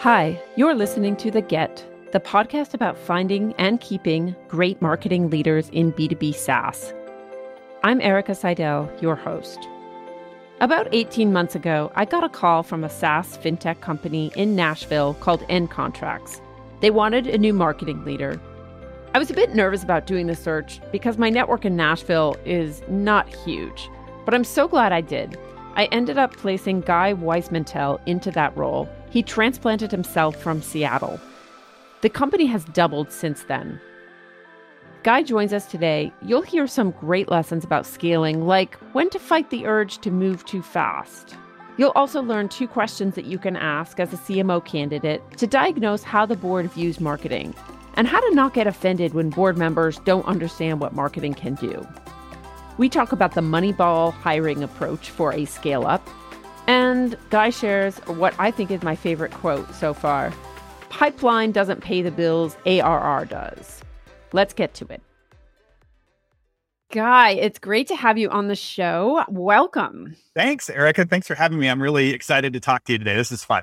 Hi, you're listening to The Get, the podcast about finding and keeping great marketing leaders in B2B SaaS. I'm Erica Seidel, your host. About 18 months ago, I got a call from a SaaS fintech company in Nashville called Ncontracts. They wanted a new marketing leader. I was a bit nervous about doing the search because my network in Nashville is not huge, but I'm so glad I did. I ended up placing Guy Weismantel into that role. He transplanted himself from Seattle. The company has doubled since then. Guy joins us today. You'll hear some great lessons about scaling, like when to fight the urge to move too fast. You'll also learn two questions that you can ask as a CMO candidate to diagnose how the board views marketing and how to not get offended when board members don't understand what marketing can do. We talk about the Moneyball hiring approach for a scale up. And Guy shares what I think is my favorite quote so far Pipeline doesn't pay the bills, ARR does. Let's get to it. Guy, it's great to have you on the show. Welcome. Thanks, Erica. Thanks for having me. I'm really excited to talk to you today. This is fun.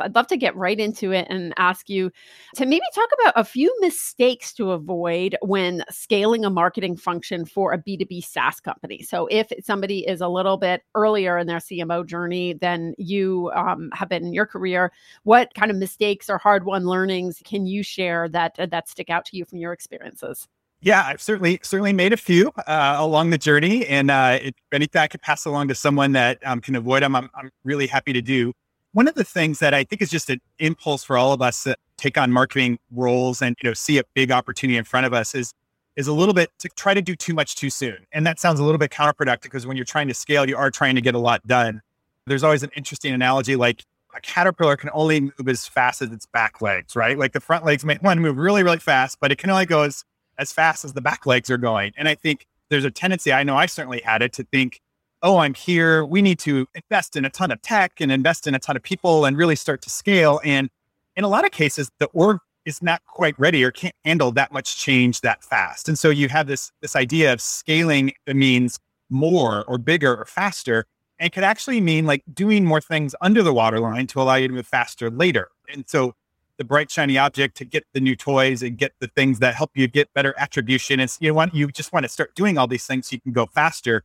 I'd love to get right into it and ask you to maybe talk about a few mistakes to avoid when scaling a marketing function for a B2B SaaS company. So, if somebody is a little bit earlier in their CMO journey than you um, have been in your career, what kind of mistakes or hard won learnings can you share that uh, that stick out to you from your experiences? Yeah, I've certainly certainly made a few uh, along the journey, and uh, if anything I could pass along to someone that um, can avoid them, I'm, I'm really happy to do one of the things that I think is just an impulse for all of us to take on marketing roles and you know see a big opportunity in front of us is is a little bit to try to do too much too soon. And that sounds a little bit counterproductive because when you're trying to scale, you are trying to get a lot done. There's always an interesting analogy like a caterpillar can only move as fast as its back legs, right? Like the front legs may want to move really, really fast, but it can only go as, as fast as the back legs are going. And I think there's a tendency, I know I certainly had it, to think oh, I'm here. We need to invest in a ton of tech and invest in a ton of people and really start to scale. And in a lot of cases, the org is not quite ready or can't handle that much change that fast. And so you have this this idea of scaling means more or bigger or faster. And could actually mean like doing more things under the waterline to allow you to move faster later. And so the bright shiny object to get the new toys and get the things that help you get better attribution. Is you want you just want to start doing all these things so you can go faster.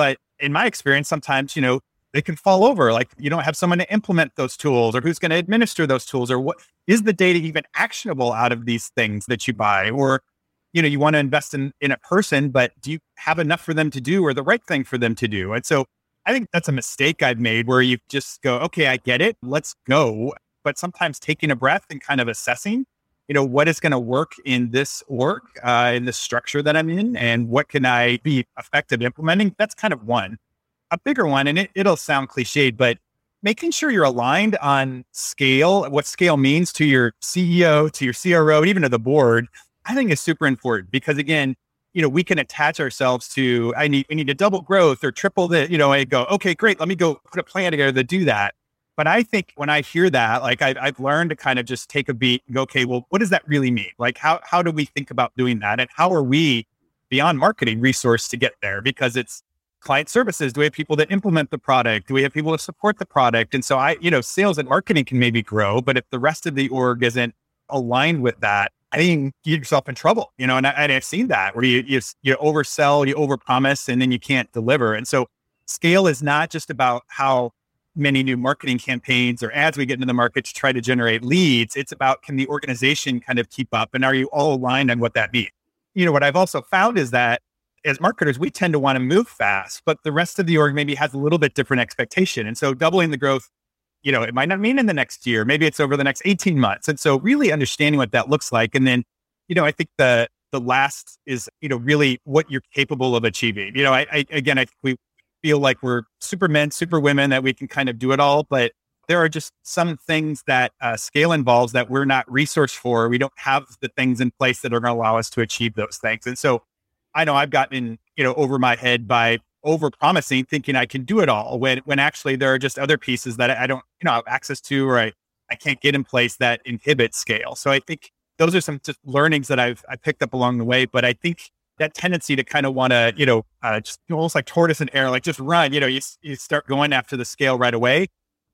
But in my experience, sometimes, you know, they can fall over. Like you don't have someone to implement those tools or who's going to administer those tools or what is the data even actionable out of these things that you buy? Or, you know, you want to invest in, in a person, but do you have enough for them to do or the right thing for them to do? And so I think that's a mistake I've made where you just go, okay, I get it. Let's go. But sometimes taking a breath and kind of assessing you know, what is going to work in this org, uh, in this structure that I'm in, and what can I be effective implementing? That's kind of one. A bigger one, and it, it'll sound cliched, but making sure you're aligned on scale, what scale means to your CEO, to your CRO, and even to the board, I think is super important because again, you know, we can attach ourselves to I need we need to double growth or triple the, you know, I go, okay, great, let me go put a plan together to do that. But I think when I hear that, like I've, I've learned to kind of just take a beat and go, okay, well, what does that really mean? Like, how, how do we think about doing that? And how are we beyond marketing resource to get there? Because it's client services. Do we have people that implement the product? Do we have people to support the product? And so I, you know, sales and marketing can maybe grow, but if the rest of the org isn't aligned with that, I think you get yourself in trouble, you know, and, I, I've seen that where you, you, you oversell, you overpromise, and then you can't deliver. And so scale is not just about how many new marketing campaigns or ads we get into the market to try to generate leads. It's about can the organization kind of keep up and are you all aligned on what that means? You know, what I've also found is that as marketers, we tend to want to move fast, but the rest of the org maybe has a little bit different expectation. And so doubling the growth, you know, it might not mean in the next year, maybe it's over the next 18 months. And so really understanding what that looks like. And then, you know, I think the the last is, you know, really what you're capable of achieving. You know, I, I again, I we feel like we're supermen, super women, that we can kind of do it all. But there are just some things that uh, scale involves that we're not resourced for. We don't have the things in place that are going to allow us to achieve those things. And so I know I've gotten, you know, over my head by over promising, thinking I can do it all when, when actually there are just other pieces that I don't, you know, have access to or I, I can't get in place that inhibit scale. So I think those are some just learnings that I've, I picked up along the way. But I think that tendency to kind of want to, you know, uh, just almost like tortoise and air, like just run, you know, you, you start going after the scale right away.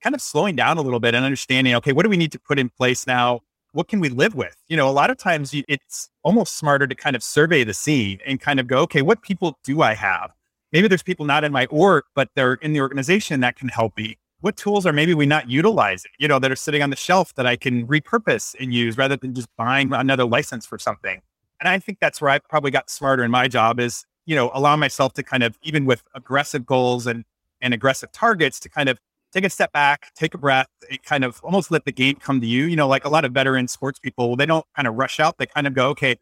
kind of slowing down a little bit and understanding, okay, what do we need to put in place now? What can we live with? You know, a lot of times it's almost smarter to kind of survey the scene and kind of go, okay, what people do I have? Maybe there's people not in my org, but they're in the organization that can help me. What tools are maybe we not utilizing, you know, that are sitting on the shelf that I can repurpose and use rather than just buying another license for something? And I think that's where I probably got smarter in my job is, you know, allow myself to kind of, even with aggressive goals and, and aggressive targets, to kind of take a step back, take a breath, and kind of almost let the game come to you. You know, like a lot of veteran sports people, they don't kind of rush out. They kind of go, okay,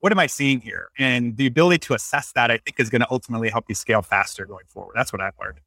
what am I seeing here? And the ability to assess that, I think, is going to ultimately help you scale faster going forward. That's what I've learned.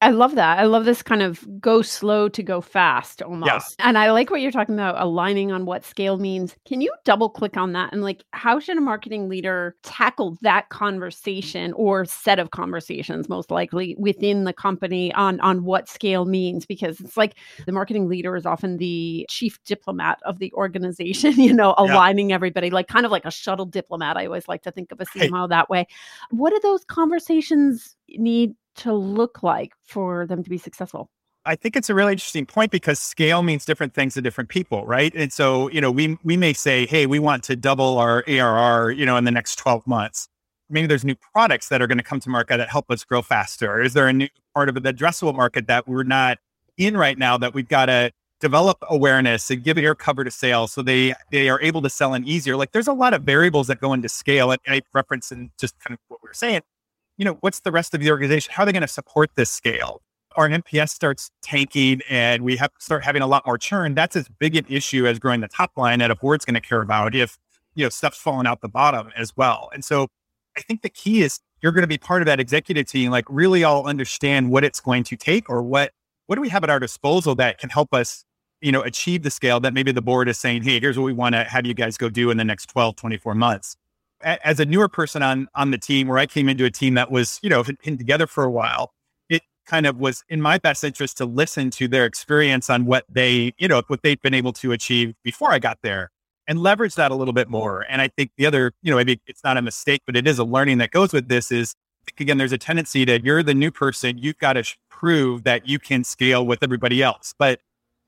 I love that. I love this kind of go slow to go fast almost. And I like what you're talking about aligning on what scale means. Can you double click on that and like how should a marketing leader tackle that conversation or set of conversations most likely within the company on on what scale means because it's like the marketing leader is often the chief diplomat of the organization, you know, aligning yeah. everybody like kind of like a shuttle diplomat. I always like to think of a CMO hey. that way. What do those conversations need to look like for them to be successful? I think it's a really interesting point because scale means different things to different people, right? And so, you know, we we may say, hey, we want to double our ARR, you know, in the next 12 months. Maybe there's new products that are going to come to market that help us grow faster. Is there a new part of the addressable market that we're not in right now that we've got to develop awareness and give air cover to sales so they they are able to sell in easier? Like there's a lot of variables that go into scale. And I reference in just kind of what we are saying you know, what's the rest of the organization? How are they going to support this scale? Our NPS starts tanking and we have start having a lot more churn. That's as big an issue as growing the top line that a board's going to care about if, you know, stuff's falling out the bottom as well. And so I think the key is you're going to be part of that executive team, like really all understand what it's going to take or what, what do we have at our disposal that can help us, you know, achieve the scale that maybe the board is saying, Hey, here's what we want to have you guys go do in the next 12, 24 months as a newer person on on the team, where I came into a team that was you know been together for a while, it kind of was in my best interest to listen to their experience on what they you know what they'd been able to achieve before I got there and leverage that a little bit more. And I think the other you know maybe it's not a mistake, but it is a learning that goes with this is again there's a tendency that you're the new person, you've got to prove that you can scale with everybody else, but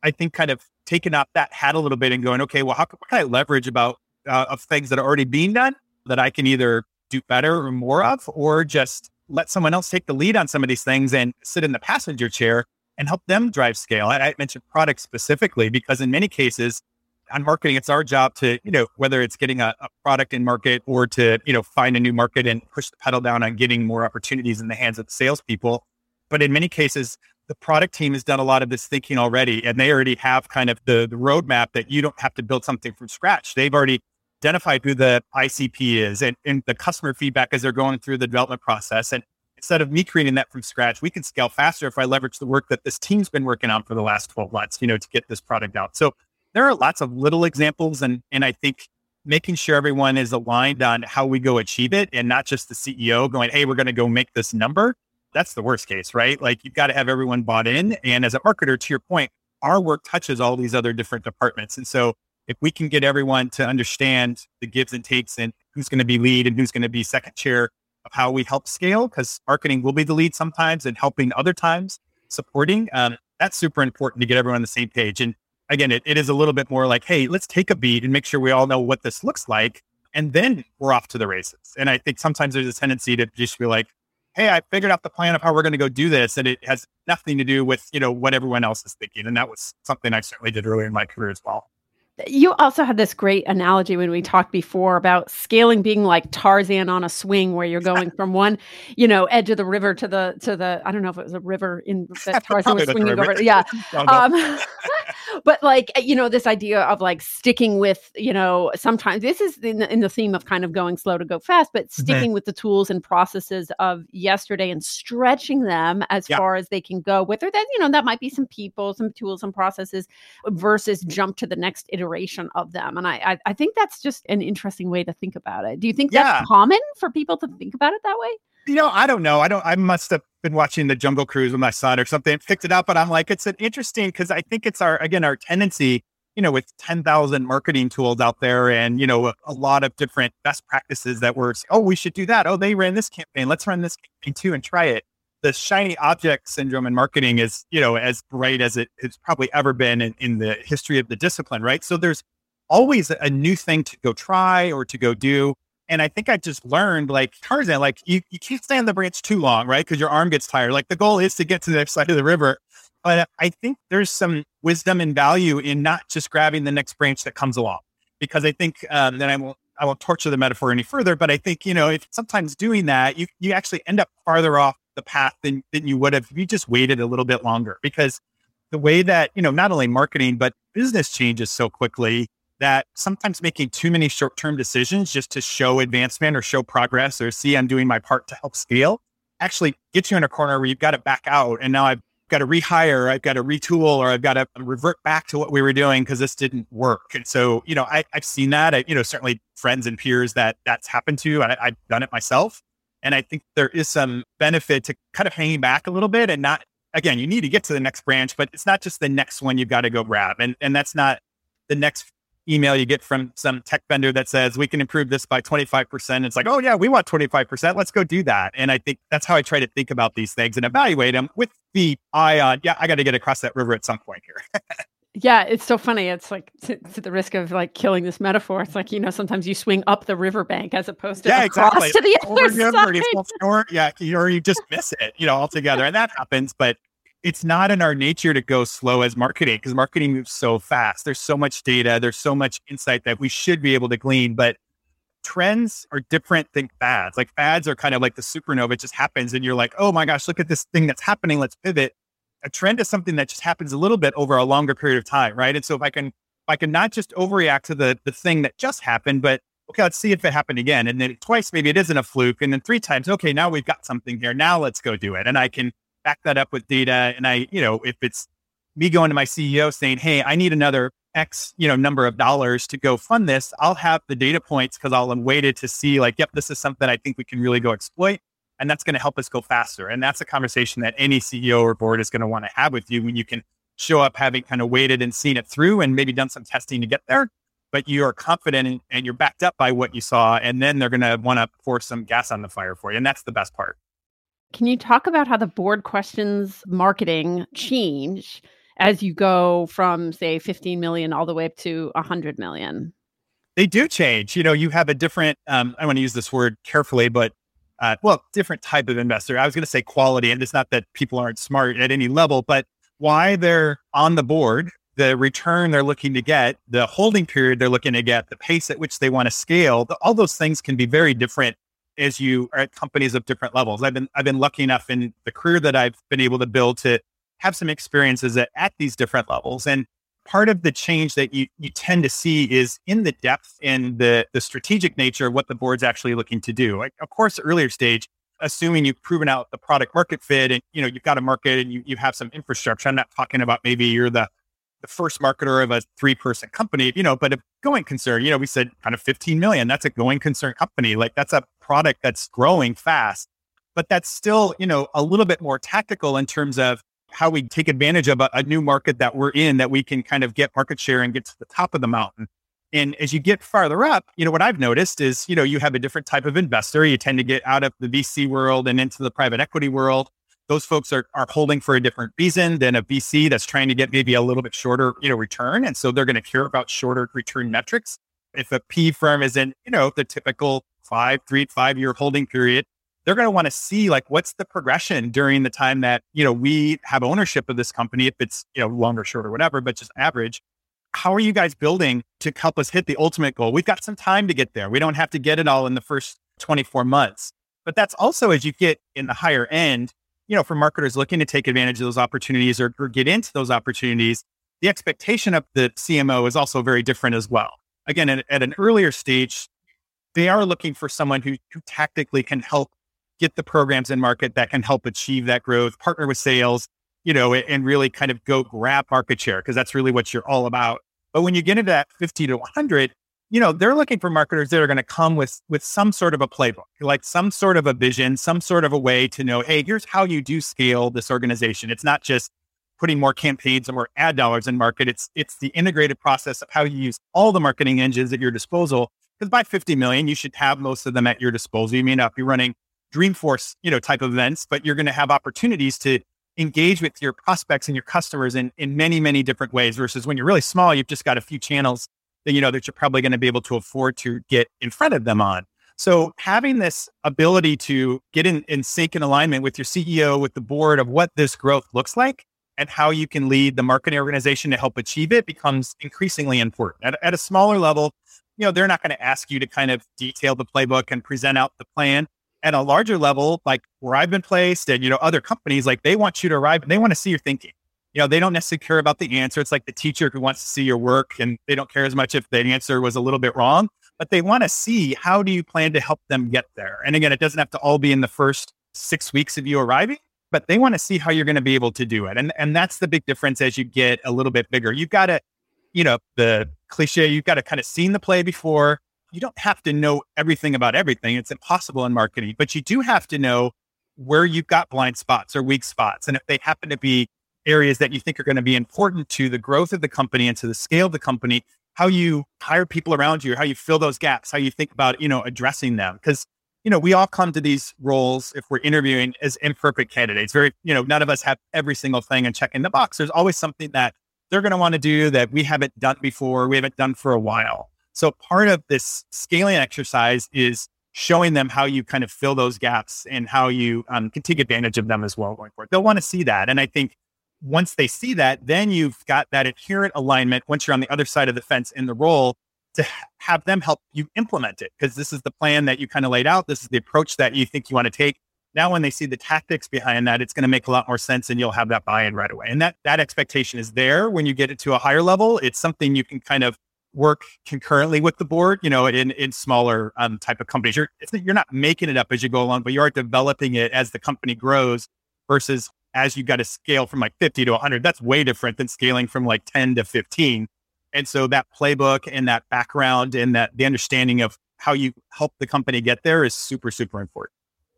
I think kind of taking off that hat a little bit and going, okay, well, how what can I leverage about uh, of things that are already being done that I can either do better or more of, or just let someone else take the lead on some of these things and sit in the passenger chair and help them drive scale. I, I mentioned product specifically because in many cases on marketing, it's our job to, you know, whether it's getting a, a, product in market or to, you know, find a new market and push the pedal down on getting more opportunities in the hands of the salespeople. But in many cases, the product team has done a lot of this thinking already, and they already have kind of the, the roadmap that you don't have to build something from scratch. They've already identified who the ICP is and, and the customer feedback as they're going through the development process. And instead of me creating that from scratch, we can scale faster if I leverage the work that this team's been working on for the last 12 months, you know, to get this product out. So there are lots of little examples. And, and I think making sure everyone is aligned on how we go achieve it and not just the CEO going, Hey, we're going to go make this number. That's the worst case, right? Like you've got to have everyone bought in. And as a marketer, to your point, our work touches all these other different departments. And so if we can get everyone to understand the gives and takes and who's going to be lead and who's going to be second chair of how we help scale, because marketing will be the lead sometimes and helping other times supporting, um, that's super important to get everyone on the same page. And again, it, it is a little bit more like, hey, let's take a beat and make sure we all know what this looks like. And then we're off to the races. And I think sometimes there's a tendency to just be like, hey, I figured out the plan of how we're going to go do this. And it has nothing to do with, you know, what everyone else is thinking. And that was something I certainly did earlier in my career as well. You also had this great analogy when we talked before about scaling being like Tarzan on a swing, where you're going from one, you know, edge of the river to the to the. I don't know if it was a river in that Tarzan was swinging over. Yeah, um, but like you know, this idea of like sticking with you know, sometimes this is in the, in the theme of kind of going slow to go fast, but mm-hmm. sticking mm-hmm. with the tools and processes of yesterday and stretching them as yeah. far as they can go. Whether that you know that might be some people, some tools and processes versus jump to the next iteration iteration of them. And I, I, I think that's just an interesting way to think about it. Do you think yeah. that's common for people to think about it that way? You know, I don't know. I don't. I must have been watching the Jungle Cruise with my son or something, picked it up, and I'm like, it's an interesting because I think it's our again our tendency. You know, with ten thousand marketing tools out there, and you know, a, a, lot of different best practices that we're, oh, we should do that. Oh, they ran this campaign. Let's run this campaign too and try it. The shiny object syndrome in marketing is, you know, as bright as it has probably ever been in, in the history of the discipline, right? So there's always a new thing to go try or to go do. And I think I just learned like Tarzan, like you, you can't stay on the branch too long, right? Because your arm gets tired. Like the goal is to get to the other side of the river. But I think there's some wisdom and value in not just grabbing the next branch that comes along. Because I think um, then I won't I won't torture the metaphor any further, but I think, you know, if sometimes doing that, you you actually end up farther off the path than, than you would have if you just waited a little bit longer because the way that, you know, not only marketing, but business changes so quickly that sometimes making too many short term decisions just to show advancement or show progress or see I'm doing my part to help scale actually gets you in a corner where you've got to back out. And now I've got to rehire, I've got to retool, or I've got to revert back to what we were doing because this didn't work. And so, you know, I, have seen that. I, you know, certainly friends and peers that that's happened to. I, I've done it myself. And I think there is some benefit to kind of hanging back a little bit and not, again, you need to get to the next branch, but it's not just the next one you've got to go grab. And, and that's not the next email you get from some tech vendor that says we can improve this by 25%. It's like, oh yeah, we want 25%. Let's go do that. And I think that's how I try to think about these things and evaluate them with the eye on, yeah, I got to get across that river at some point here. Yeah, it's so funny. It's like to, to, the risk of like killing this metaphor. It's like you know sometimes you swing up the riverbank as opposed to yeah, across exactly. to the other side. yeah, or you just miss it, you know, altogether, and that happens. But it's not in our nature to go slow as marketing because marketing moves so fast. There's so much data. There's so much insight that we should be able to glean, but trends are different than fads. Like fads are kind of like the supernova. It just happens, and you're like, oh my gosh, look at this thing that's happening. Let's pivot a trend is something that just happens a little bit over a longer period of time, right? And so if I can, if I can not just overreact to the the thing that just happened, but okay, let's see if it happened again, and then twice maybe it isn't a fluke, and then three times, okay, now we've got something here. Now let's go do it, and I can back that up with data. And I, you know, if it's me going to my CEO saying, hey, I need another X, you know, number of dollars to go fund this, I'll have the data points because I'll have waited to see like, yep, this is something I think we can really go exploit and that's going to help us go faster. And that's a conversation that any CEO or board is going to want to have with you when you can show up having kind of waited and seen it through and maybe done some testing to get there, but you are confident and, and you're backed up by what you saw. And then they're going to want to pour some gas on the fire for you. And that's the best part. Can you talk about how the board questions marketing change as you go from, say, 15 million all the way up to 100 million? They do change. You know, you have a different, um, I want to use this word carefully, but uh, well, different type of investor. I was going to say quality, and it's not that people aren't smart at any level, but why they're on the board, the return they're looking to get, the holding period they're looking to get, the pace at which they want to scale, the, all those things can be very different as you are at companies of different levels. I've been I've been lucky enough in the career that I've been able to build to have some experiences at, at these different levels, and part of the change that you, you tend to see is in the depth and the, the strategic nature of what the board's actually looking to do. Like, of course, earlier stage, assuming you've proven out the product market fit and you know you've got a market and you, you have some infrastructure. I'm not talking about maybe you're the the first marketer of a three person company, you know, but a going concern, you know, we said kind of 15 million. That's a going concern company. Like that's a product that's growing fast, but that's still, you know, a little bit more tactical in terms of how we take advantage of a, a, new market that we're in that we can kind of get market share and get to the top of the mountain. And as you get farther up, you know, what I've noticed is, you know, you have a different type of investor. You tend to get out of the VC world and into the private equity world. Those folks are, are holding for a different reason than a VC that's trying to get maybe a little bit shorter, you know, return. And so they're going to care about shorter return metrics. If a P firm is in, you know, the typical five, three, five year holding period, they're going to want to see like what's the progression during the time that you know we have ownership of this company if it's you know longer short or whatever but just average. How are you guys building to help us hit the ultimate goal? We've got some time to get there. We don't have to get it all in the first 24 months. But that's also as you get in the higher end you know for marketers looking to take advantage of those opportunities or, or get into those opportunities the expectation of the cmo is also very different as well. Again at, at an earlier stage they are looking for someone who, who tactically can help get the programs in market that can help achieve that growth, partner with sales, you know, and really kind of go grab market share because that's really what you're all about. But when you get into that 50 to 100, you know, they're looking for marketers that are going to come with with some sort of a playbook, like some sort of a vision, some sort of a way to know, hey, here's how you do scale this organization. It's not just putting more campaigns and more ad dollars in market. It's it's the integrated process of how you use all the marketing engines at your disposal. Because by 50 million, you should have most of them at your disposal. You may not be running Dreamforce, you know, type of events, but you're going to have opportunities to engage with your prospects and your customers in, in many, many different ways versus when you're really small, you've just got a few channels that, you know, that you're probably going to be able to afford to get in front of them on. So having this ability to get in, in sync and alignment with your CEO, with the board of what this growth looks like and how you can lead the marketing organization to help achieve it becomes increasingly important. At, at a smaller level, you know, they're not going to ask you to kind of detail the playbook and present out the plan. At a larger level, like where I've been placed and, you know, other companies, like they want you to arrive and they want to see your thinking. You know, they don't necessarily care about the answer. It's like the teacher who wants to see your work and they don't care as much if the answer was a little bit wrong, but they want to see how do you plan to help them get there. And again, it doesn't have to all be in the first six weeks of you arriving, but they want to see how you're going to be able to do it. And, and that's the big difference as you get a little bit bigger. You've got to, you know, the cliche, you've got to kind of seen the play before. You don't have to know everything about everything. It's impossible in marketing, but you do have to know where you've got blind spots or weak spots. And if they happen to be areas that you think are going to be important to the growth of the company and to the scale of the company, how you hire people around you, how you fill those gaps, how you think about, you know, addressing them. Because, you know, we all come to these roles if we're interviewing as imperfect candidates. Very, you know, none of us have every single thing and check in the box. There's always something that they're going to want to do that we haven't done before, we haven't done for a while. So part of this scaling exercise is showing them how you kind of fill those gaps and how you um, can take advantage of them as well going forward. They'll want to see that. And I think once they see that, then you've got that inherent alignment once you're on the other side of the fence in the role to have them help you implement it because this is the plan that you kind of laid out. This is the approach that you think you want to take. Now, when they see the tactics behind that, it's going to make a lot more sense and you'll have that buy in right away. And that, that expectation is there when you get it to a higher level. It's something you can kind of work concurrently with the board, you know, in, in smaller um, type of companies. You're, you're not making it up as you go along, but you are developing it as the company grows versus as you got to scale from like 50 to 100. That's way different than scaling from like 10 to 15. And so that playbook and that background and that the understanding of how you help the company get there is super, super important.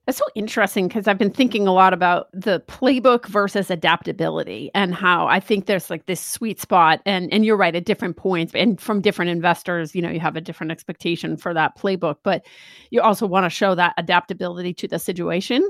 That's so interesting because I've been thinking a lot about the playbook versus adaptability and how I think there's like this sweet spot and and you're right at different points and from different investors, you know, you have a different expectation for that playbook, but you also want to show that adaptability to the situation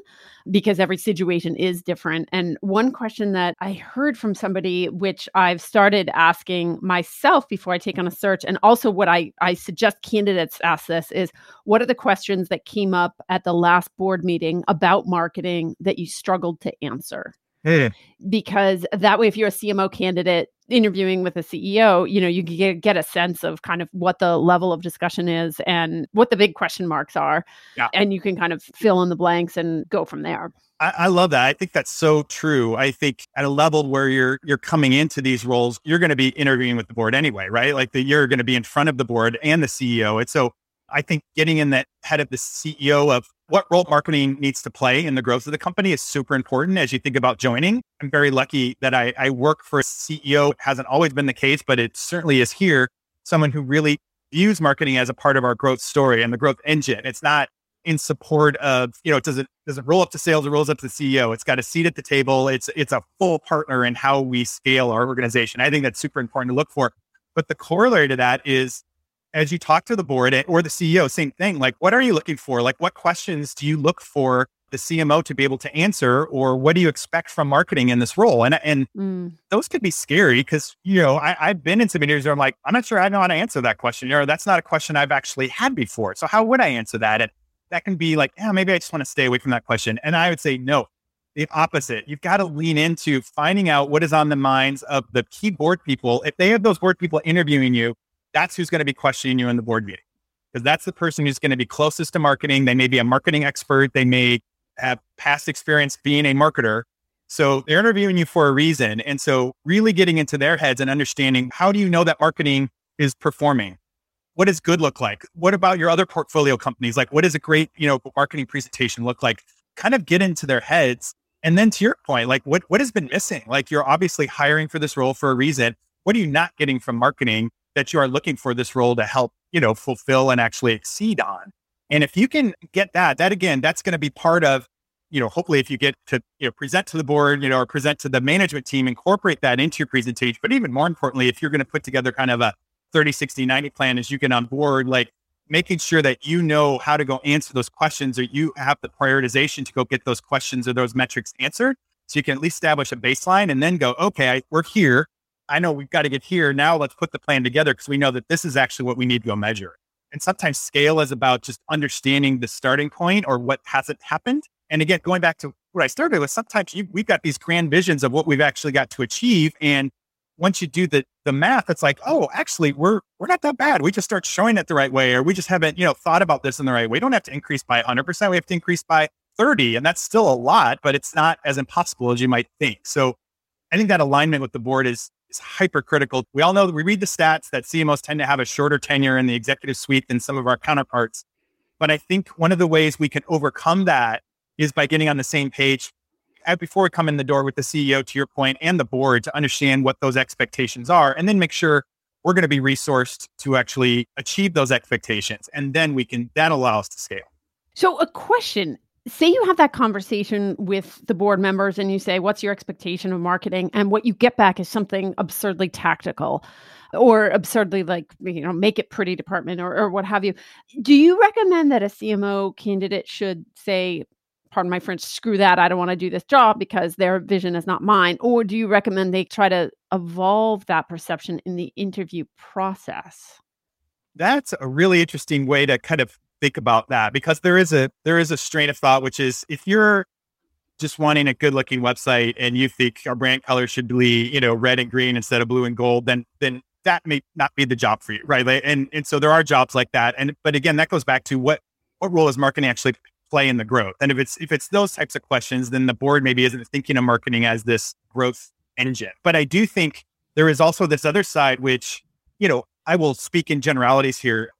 because every situation is different. And one question that I heard from somebody which I've started asking myself before I take on a search and also what I I suggest candidates ask this is what are the questions that came up at the last board meeting about marketing that you struggled to answer. Yeah. Because that way, if you're a CMO candidate interviewing with a CEO, you know, you get, get a sense of kind of what the level of discussion is and what the big question marks are. Yeah. And you can kind of fill in the blanks and go from there. I, I love that. I think that's so true. I think at a level where you're you're coming into these roles, you're going to be interviewing with the board anyway, right? Like the, you're going to be in front of the board and the CEO. And so I think getting in that head of the CEO of what role marketing needs to play in the growth of the company is super important as you think about joining. I'm very lucky that I, I work for a CEO. It hasn't always been the case, but it certainly is here. Someone who really views marketing as a part of our growth story and the growth engine. It's not in support of, you know, it doesn't doesn't roll up to sales, it rolls up to the CEO. It's got a seat at the table. It's it's a full partner in how we scale our organization. I think that's super important to look for. But the corollary to that is as you talk to the board or the CEO, same thing. Like, what are you looking for? Like, what questions do you look for the CMO to be able to answer, or what do you expect from marketing in this role? And and mm. those could be scary because you know I, have been in some interviews where I'm like, I'm not sure I know how to answer that question, or that's not a question I've actually had before. So how would I answer that? And that can be like, yeah, maybe I just want to stay away from that question. And I would say no. The opposite. You've got to lean into finding out what is on the minds of the key board people. If they have those board people interviewing you, that's who's going to be questioning you in the board meeting because that's the person who's going to be closest to marketing. They may be a marketing expert. They may have past experience being a marketer. So they're interviewing you for a reason. And so really getting into their heads and understanding how do you know that marketing is performing? What does good look like? What about your other portfolio companies? Like what does a great, you know, marketing presentation look like? Kind of get into their heads. And then to your point, like what, what has been missing? Like you're obviously hiring for this role for a reason. What are you not getting from marketing? That you are looking for this role to help, you know, fulfill and actually exceed on. And if you can get that, that again, that's going to be part of, you know, hopefully if you get to, you know, present to the board, you know, or present to the management team, incorporate that into your presentation. But even more importantly, if you're going to put together kind of a 30, 60, 90 plan as you get on board, like making sure that you know how to go answer those questions or you have the prioritization to go get those questions or those metrics answered. So you can at least establish a baseline and then go, okay, I, we're here. I know we've got to get here. Now let's put the plan together because we know that this is actually what we need to go measure. And sometimes scale is about just understanding the starting point or what hasn't happened. And again, going back to what I started with, sometimes you, we've got these grand visions of what we've actually got to achieve. And once you do the the math, it's like, oh, actually, we're we're not that bad. We just start showing it the right way, or we just haven't, you know, thought about this in the right way. We don't have to increase by 100 percent. We have to increase by 30, and that's still a lot, but it's not as impossible as you might think. So, I think that alignment with the board is is hypercritical. We all know that we read the stats that CMOs tend to have a shorter tenure in the executive suite than some of our counterparts. But I think one of the ways we can overcome that is by getting on the same page uh, before we come in the door with the CEO, to your point, and the board to understand what those expectations are, and then make sure we're going to be resourced to actually achieve those expectations. And then we can, that allow us to scale. So, a question say you have that conversation with the board members and you say, What's your expectation of marketing? And what you get back is something absurdly tactical or absurdly like, you know, make it pretty department or, or what have you. Do you recommend that a CMO candidate should say, pardon my French, screw that, I don't want to do this job because their vision is not mine? Or do you recommend they try to evolve that perception in the interview process? That's a really interesting way to kind of think about that because there is a there is a strain of thought which is if you're just wanting a good looking website and you think our brand color should be you know red and green instead of blue and gold then then that may not be the job for you right and and so there are jobs like that and but again that goes back to what what role is marketing actually play in the growth. And if it's if it's those types of questions, then the board maybe isn't thinking of marketing as this growth engine. But I do think there is also this other side, which, you know, I will speak in generalities here.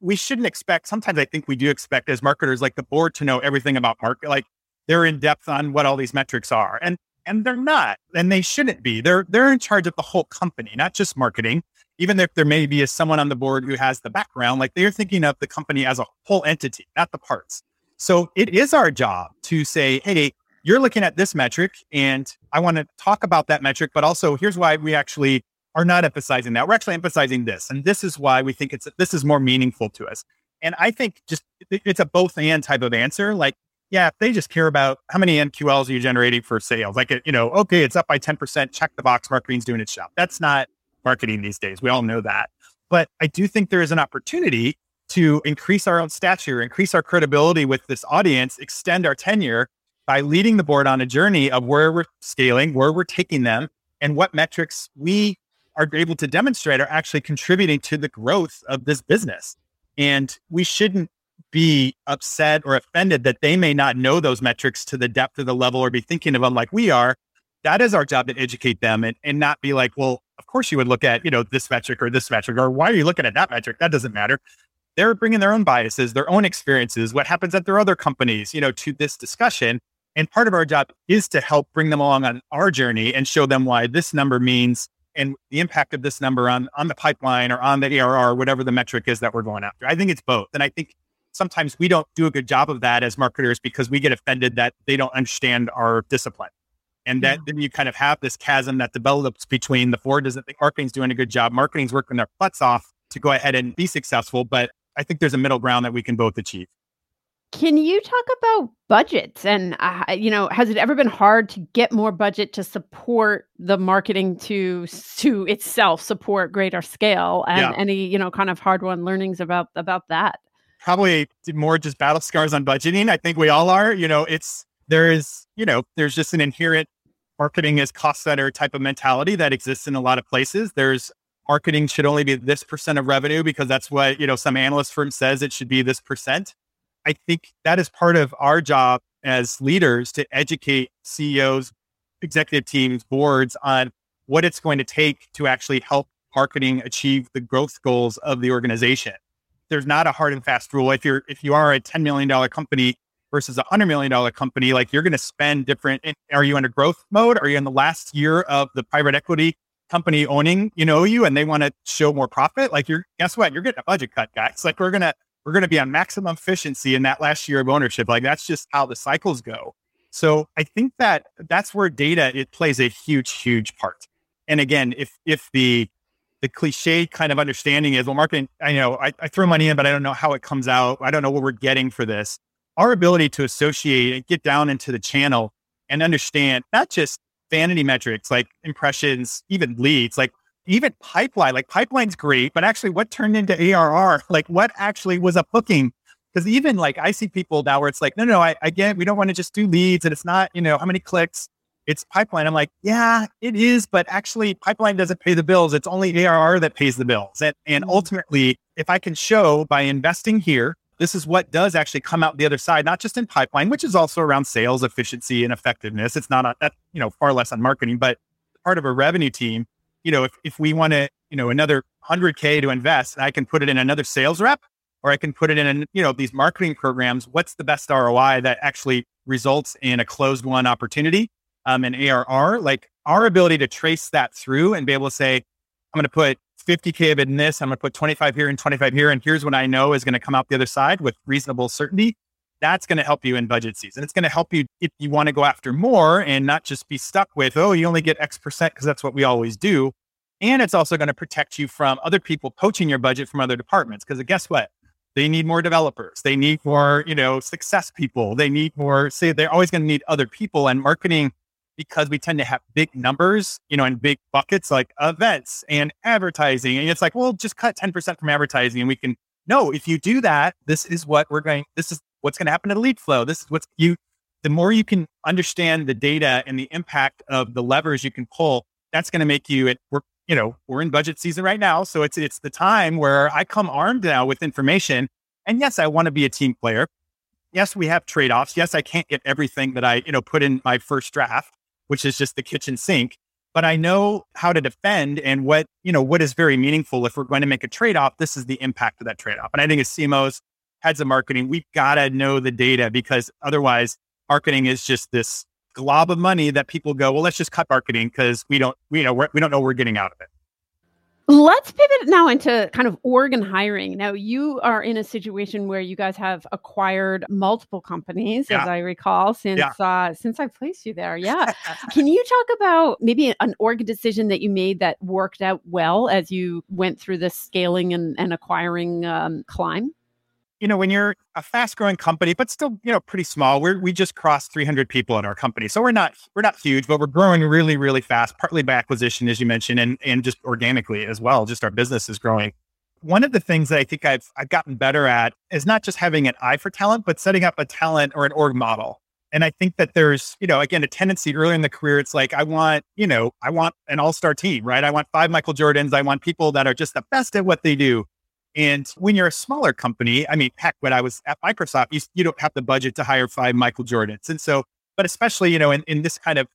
We shouldn't expect, sometimes I think we do expect as marketers, like the board to know everything about market, like they're in depth on what all these metrics are. And and they're not, and they shouldn't be. They're they're in charge of the whole company, not just marketing. Even if there may be someone on the board who has the background, like they're thinking of the company as a whole entity, not the parts. So it is our job to say, hey, you're looking at this metric and I want to talk about that metric, but also here's why we actually are not emphasizing that. We're actually emphasizing this. And this is why we think it's this is more meaningful to us. And I think just it's a both and type of answer. Like, yeah, if they just care about how many MQLs are you generating for sales, like, you know, okay, it's up by 10%, check the box, marketing's doing its job. That's not marketing these days. We all know that. But I do think there is an opportunity to increase our own stature, increase our credibility with this audience, extend our tenure by leading the board on a journey of where we're scaling, where we're taking them, and what metrics we are able to demonstrate are actually contributing to the growth of this business. And we shouldn't be upset or offended that they may not know those metrics to the depth of the level or be thinking of them like we are. That is our job to educate them and, and not be like, well, of course you would look at, you know, this metric or this metric, or why are you looking at that metric? That doesn't matter they're bringing their own biases, their own experiences, what happens at their other companies, you know, to this discussion. And part of our job is to help bring them along on our journey and show them why this number means and the impact of this number on on the pipeline or on the ARR, whatever the metric is that we're going after. I think it's both. And I think sometimes we don't do a good job of that as marketers because we get offended that they don't understand our discipline. And that yeah. then you kind of have this chasm that develops between the board doesn't think marketing's doing a good job, marketing's working their butts off to go ahead and be successful, but I think there's a middle ground that we can both achieve. Can you talk about budgets and uh, you know has it ever been hard to get more budget to support the marketing to to itself support greater scale and yeah. any you know kind of hard won learnings about about that? Probably more just battle scars on budgeting. I think we all are. You know, it's there is you know there's just an inherent marketing is cost center type of mentality that exists in a lot of places. There's marketing should only be this percent of revenue because that's what, you know, some analyst firm says it should be this percent. I think that is part of our job as leaders to educate CEOs, executive teams, boards on what it's going to take to actually help marketing achieve the growth goals of the organization. There's not a hard and fast rule. If you're if you are a $10 million company versus a $100 million company, like you're going to spend different. Are you in a growth mode? Are you in the last year of the private equity company owning, you know, you and they want to show more profit, like you're guess what? You're getting a budget cut, guys. Like we're gonna we're gonna be on maximum efficiency in that last year of ownership. Like that's just how the cycles go. So I think that that's where data it plays a huge, huge part. And again, if if the the cliche kind of understanding is, well, marketing, I know I, I throw money in, but I don't know how it comes out. I don't know what we're getting for this. Our ability to associate and get down into the channel and understand not just vanity metrics like impressions, even leads, like even pipeline, like pipeline's great, but actually what turned into ARR, like what actually was a booking? Because even like I see people now where it's like, no, no, I, I get, we don't want to just do leads and it's not, you know, how many clicks, it's pipeline. I'm like, yeah, it is, but actually pipeline doesn't pay the bills. It's only ARR that pays the bills. And, and mm-hmm. ultimately, if I can show by investing here, this is what does actually come out the other side, not just in pipeline, which is also around sales efficiency and effectiveness. It's not, a, you know, far less on marketing, but part of a revenue team, you know, if, if we want to, you know, another 100K to invest, I can put it in another sales rep or I can put it in, you know, these marketing programs. What's the best ROI that actually results in a closed won opportunity? um, and ARR, like our ability to trace that through and be able to say, I'm going to put 50K of it in this, I'm going to put 25 here and 25 here. And here's what I know is going to come out the other side with reasonable certainty. That's going to help you in budget season. It's going to help you if you want to go after more and not just be stuck with, oh, you only get X percent because that's what we always do. And it's also going to protect you from other people poaching your budget from other departments. Because guess what? They need more developers. They need more, you know, success people. They need more, say, they're always going to need other people. And marketing because we tend to have big numbers, you know, and big buckets like events and advertising. And it's like, well, just cut 10% from advertising and we can, no, if you do that, this is what we're going, this is what's going to happen to the lead flow. This is what's you, the more you can understand the data and the impact of the levers you can pull, that's going to make you, it, we're, you know, we're in budget season right now. So it's, it's the time where I come armed now with information. And yes, I want to be a team player. Yes, we have trade offs. Yes, I can't get everything that I, you know, put in my first draft which is just the kitchen sink. But I know how to defend and what, you know, what is very meaningful. If we're going to make a trade off, this is the impact of that trade off. And I think as CMOs, heads of marketing, we've got to know the data because otherwise marketing is just this glob of money that people go, well, let's just cut marketing because we don't, we, you know, we're, we don't know we're getting out of it. Let's pivot now into kind of organ hiring. Now, you are in a situation where you guys have acquired multiple companies, yeah. as I recall, since yeah. uh, since I placed you there. Yeah, can you talk about maybe an org decision that you made that worked out well as you went through this scaling and, and acquiring um, climb? You know, when you're a fast growing company, but still, you know, pretty small, we're, we just crossed 300 people in our company. So we're not, we're not huge, but we're growing really, really fast, partly by acquisition, as you mentioned, and, and just organically as well. Just our business is growing. One of the things that I think I've, I've gotten better at is not just having an eye for talent, but setting up a talent or an org model. And I think that there's, you know, again, a tendency earlier in the career, it's like, I want, you know, I want an all star team, right? I want five Michael Jordans. I want people that are just the best at what they do. And when you're a smaller company, I mean, heck, when I was at Microsoft, you, you don't have the budget to hire five Michael Jordans. And so, but especially, you know, in, in this kind of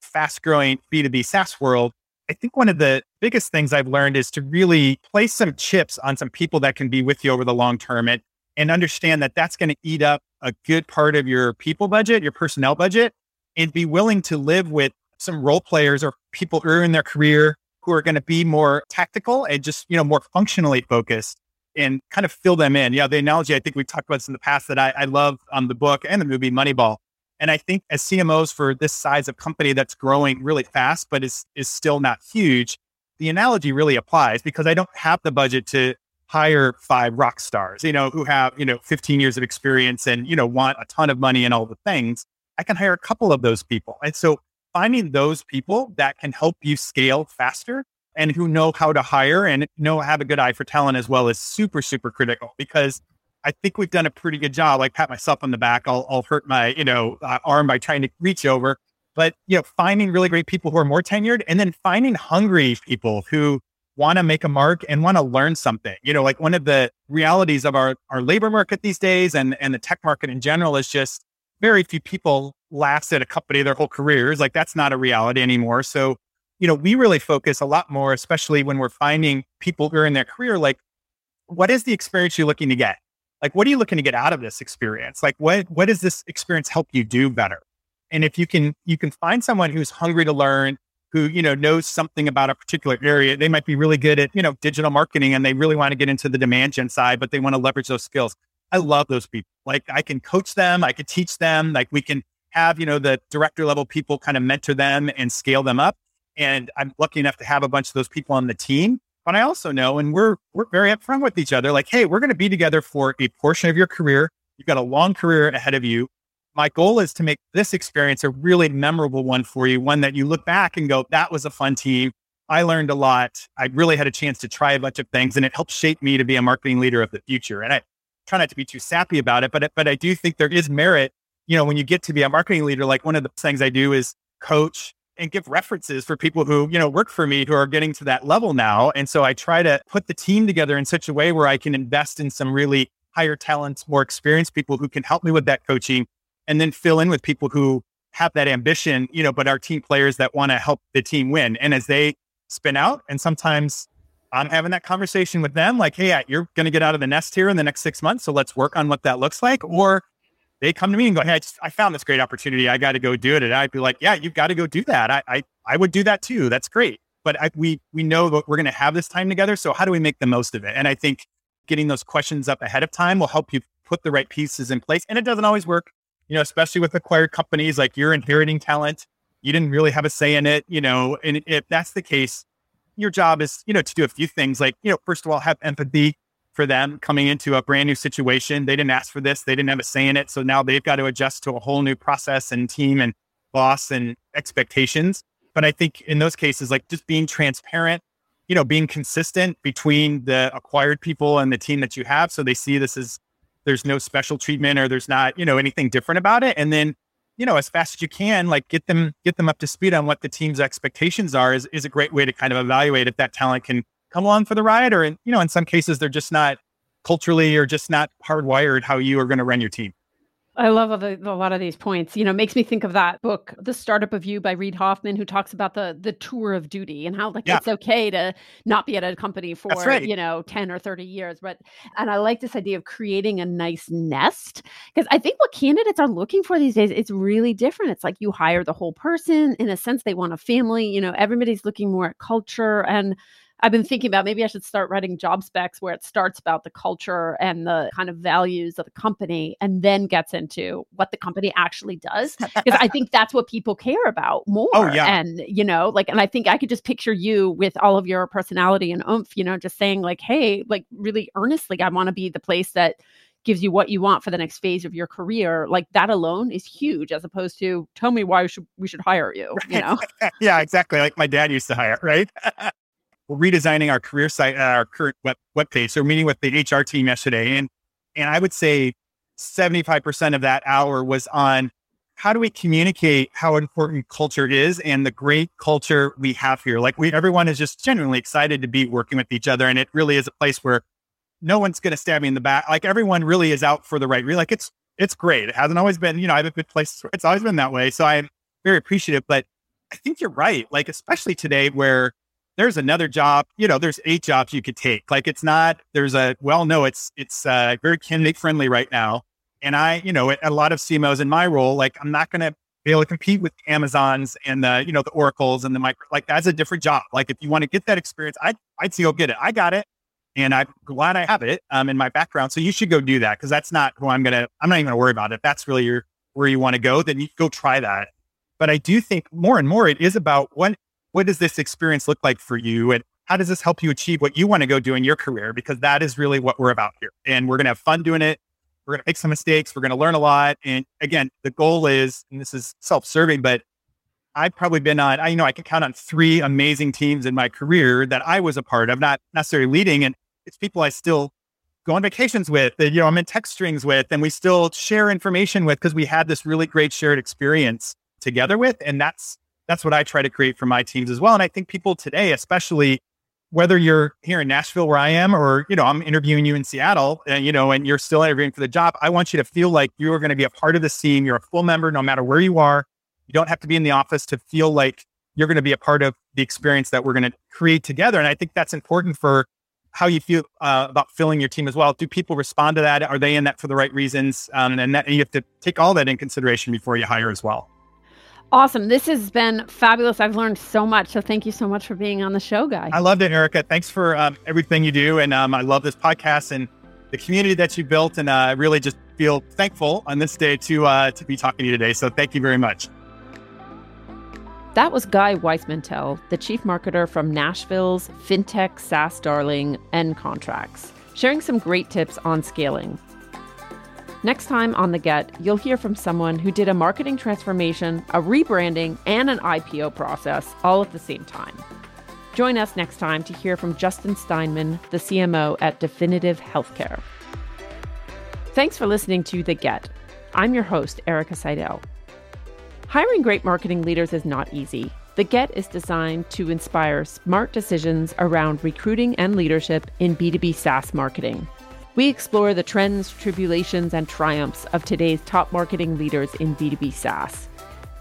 fast growing B2B SaaS world, I think one of the biggest things I've learned is to really place some chips on some people that can be with you over the long term and, and understand that that's going to eat up a good part of your people budget, your personnel budget, and be willing to live with some role players or people early in their career who are going to be more tactical and just, you know, more functionally focused and kind of fill them in. Yeah, the analogy I think we've talked about this in the past that I, I love on the book and the movie Moneyball. And I think as CMOs for this size of company that's growing really fast, but is is still not huge, the analogy really applies because I don't have the budget to hire five rock stars, you know, who have, you know, 15 years of experience and, you know, want a ton of money and all the things. I can hire a couple of those people. And so finding those people that can help you scale faster and who know how to hire and know have a good eye for talent as well is super super critical because I think we've done a pretty good job. Like pat myself on the back, I'll, I'll hurt my you know uh, arm by trying to reach over, but you know finding really great people who are more tenured and then finding hungry people who want to make a mark and want to learn something. You know, like one of the realities of our our labor market these days and and the tech market in general is just very few people last at a company their whole careers. Like that's not a reality anymore. So, you know, we really focus a lot more, especially when we're finding people who are in their career, like, what is the experience you're looking to get? Like, what are you looking to get out of this experience? Like, what, what does this experience help you do better? And if you can, you can find someone who's hungry to learn, who, you know, knows something about a particular area. They might be really good at, you know, digital marketing and they really want to get into the demand gen side, but they want to leverage those skills. I love those people. Like I can coach them, I can teach them, like we can have, you know, the director level people kind of mentor them and scale them up. And I'm lucky enough to have a bunch of those people on the team. But I also know, and we're we're very upfront with each other, like, hey, we're going to be together for a portion of your career. You've got a long career ahead of you. My goal is to make this experience a really memorable one for you, one that you look back and go, that was a fun team. I learned a lot. I really had a chance to try a bunch of things, and it helped shape me to be a marketing leader of the future. And I try not to be too sappy about it, but but I do think there is merit. You know, when you get to be a marketing leader, like one of the things I do is coach and give references for people who you know work for me who are getting to that level now. And so I try to put the team together in such a way where I can invest in some really higher talents, more experienced people who can help me with that coaching, and then fill in with people who have that ambition, you know, but are team players that want to help the team win. And as they spin out. And sometimes I'm having that conversation with them like, hey, you're going to get out of the nest here in the next six months. So let's work on what that looks like. Or they come to me and go, hey, I, just, I found this great opportunity. I got to go do it. And I'd be like, yeah, you've got to go do that. I, I, I would do that too. That's great. But I, we, we know that we're going to have this time together. So how do we make the most of it? And I think getting those questions up ahead of time will help you put the right pieces in place. And it doesn't always work, you know, especially with acquired companies, like you're inheriting talent you didn't really have a say in it, you know, and if that's the case, your job is, you know, to do a few things like, you know, first of all, have empathy for them coming into a brand new situation. They didn't ask for this, they didn't have a say in it. So now they've got to adjust to a whole new process and team and boss and expectations. But I think in those cases, like just being transparent, you know, being consistent between the acquired people and the team that you have. So they see this as there's no special treatment or there's not, you know, anything different about it. And then you know, as fast as you can, like get them get them up to speed on what the team's expectations are is, is a great way to kind of evaluate if that talent can come along for the ride or in, you know, in some cases they're just not culturally or just not hardwired how you are going to run your team. I love a, a, lot of these points. You know, makes me think of that book, The Startup of You by Reid Hoffman, who talks about the the tour of duty and how like yeah. it's okay to not be at a company for right. you know 10 or 30 years. But and I like this idea of creating a nice nest because I think what candidates are looking for these days, it's really different. It's like you hire the whole person. In a sense, they want a family. You know, everybody's looking more at culture and I've been thinking about maybe I should start writing job specs where it starts about the culture and the kind of values of the company and then gets into what the company actually does. Because I think that's what people care about more. Oh, yeah. And, you know, like, and I think I could just picture you with all of your personality and oomph, you know, just saying, like, hey, like, really earnestly, I want to be the place that gives you what you want for the next phase of your career like that alone is huge as opposed to tell me why we should we should hire you you know yeah exactly like my dad used to hire right we're redesigning our career site, uh, our current web, web page. So we're meeting with the HR team yesterday. And, and I would say 75% of that hour was on how do we communicate how important culture is and the great culture we have here. Like we, everyone is just genuinely excited to be working with each other. And it really is a place where no one's going to stab me in the back. Like everyone really is out for the right. Like it's, it's great. It hasn't always been, you know, I've been places it's always been that way. So I'm very appreciative, but I think you're right. Like, especially today where there's another job, you know, there's eight jobs you could take. Like it's not, there's a, well, no, it's, it's uh, very candidate friendly right now. And I, you know, a lot of CMOs in my role, like I'm not going to be able to compete with Amazons and the, you know, the Oracles and the micro, like that's a different job. Like if you want to get that experience, I, I'd say go get it. I got it. And I'm glad I have it um, in my background. So you should go do that because that's not who I'm going to, I'm not even going to worry about it. If that's really your, where you want to go, then you go try that. But I do think more and more it is about what what does this experience look like for you? And how does this help you achieve what you want to go do in your career? Because that is really what we're about here. And we're going to have fun doing it. We're going to make some mistakes. We're going to learn a lot. And again, the goal is, and this is self serving, but I've probably been on, I you know, I can count on three amazing teams in my career that I was a part of, not necessarily leading. And it's people I still go on vacations with, that, you know, I'm in text strings with, and we still share information with because we had this really great shared experience together with. And that's that's what I try to create for my teams as well. And I think people today, especially whether you're here in Nashville where I am, or you know, I'm interviewing you in Seattle, and you know, and you're still interviewing for the job, I want you to feel like you are going to be a part of the team. You're a full member, no matter where you are. You don't have to be in the office to feel like you're going to be a part of the experience that we're going to create together. And I think that's important for how you feel uh, about filling your team as well. Do people respond to that? Are they in that for the right reasons? Um, and, that, and you have to take all that in consideration before you hire as well. Awesome. This has been fabulous. I've learned so much. So thank you so much for being on the show, Guy. I loved it, Erica. Thanks for um, everything you do. And um, I love this podcast and the community that you built. And uh, I really just feel thankful on this day to, uh, to be talking to you today. So thank you very much. That was Guy Weismantel, the chief marketer from Nashville's fintech SaaS darling Ncontracts, sharing some great tips on scaling. Next time on The Get, you'll hear from someone who did a marketing transformation, a rebranding, and an IPO process all at the same time. Join us next time to hear from Justin Steinman, the CMO at Definitive Healthcare. Thanks for listening to The Get. I'm your host, Erica Seidel. Hiring great marketing leaders is not easy. The Get is designed to inspire smart decisions around recruiting and leadership in B2B SaaS marketing. We explore the trends, tribulations, and triumphs of today's top marketing leaders in B2B SaaS.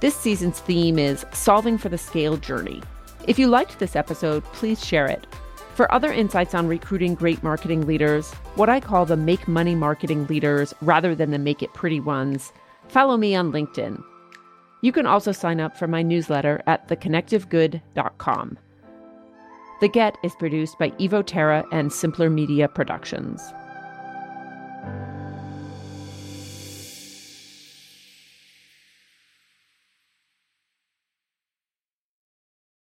This season's theme is Solving for the Scale Journey. If you liked this episode, please share it. For other insights on recruiting great marketing leaders, what I call the make money marketing leaders rather than the make it pretty ones, follow me on LinkedIn. You can also sign up for my newsletter at theconnectivegood.com. The Get is produced by Evo Terra and Simpler Media Productions.